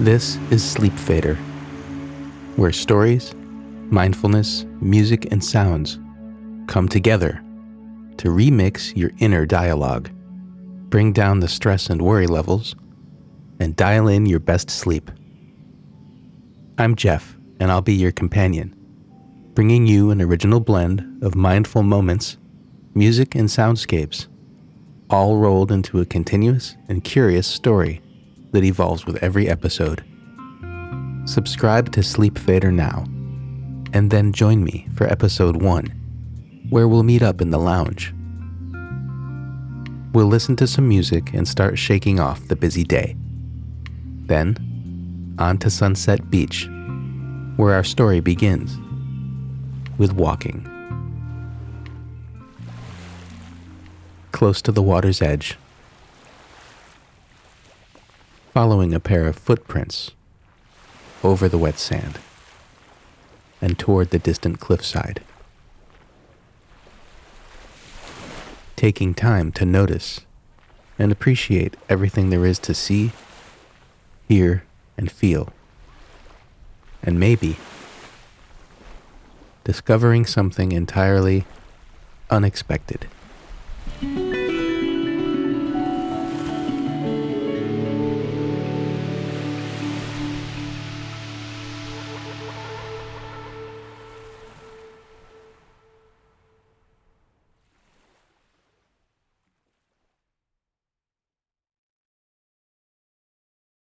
This is SleepFader, where stories, mindfulness, music, and sounds come together to remix your inner dialogue, bring down the stress and worry levels, and dial in your best sleep. I'm Jeff, and I'll be your companion, bringing you an original blend of mindful moments, music, and soundscapes, all rolled into a continuous and curious story that evolves with every episode. Subscribe to SleepFader now, and then join me for episode 1, where we'll meet up in the lounge. We'll listen to some music and start shaking off the busy day. Then, on to Sunset Beach, where our story begins with walking. Close to the water's edge, following a pair of footprints over the wet sand and toward the distant cliffside. Taking time to notice and appreciate everything there is to see, hear, and feel. And maybe discovering something entirely unexpected. Bye.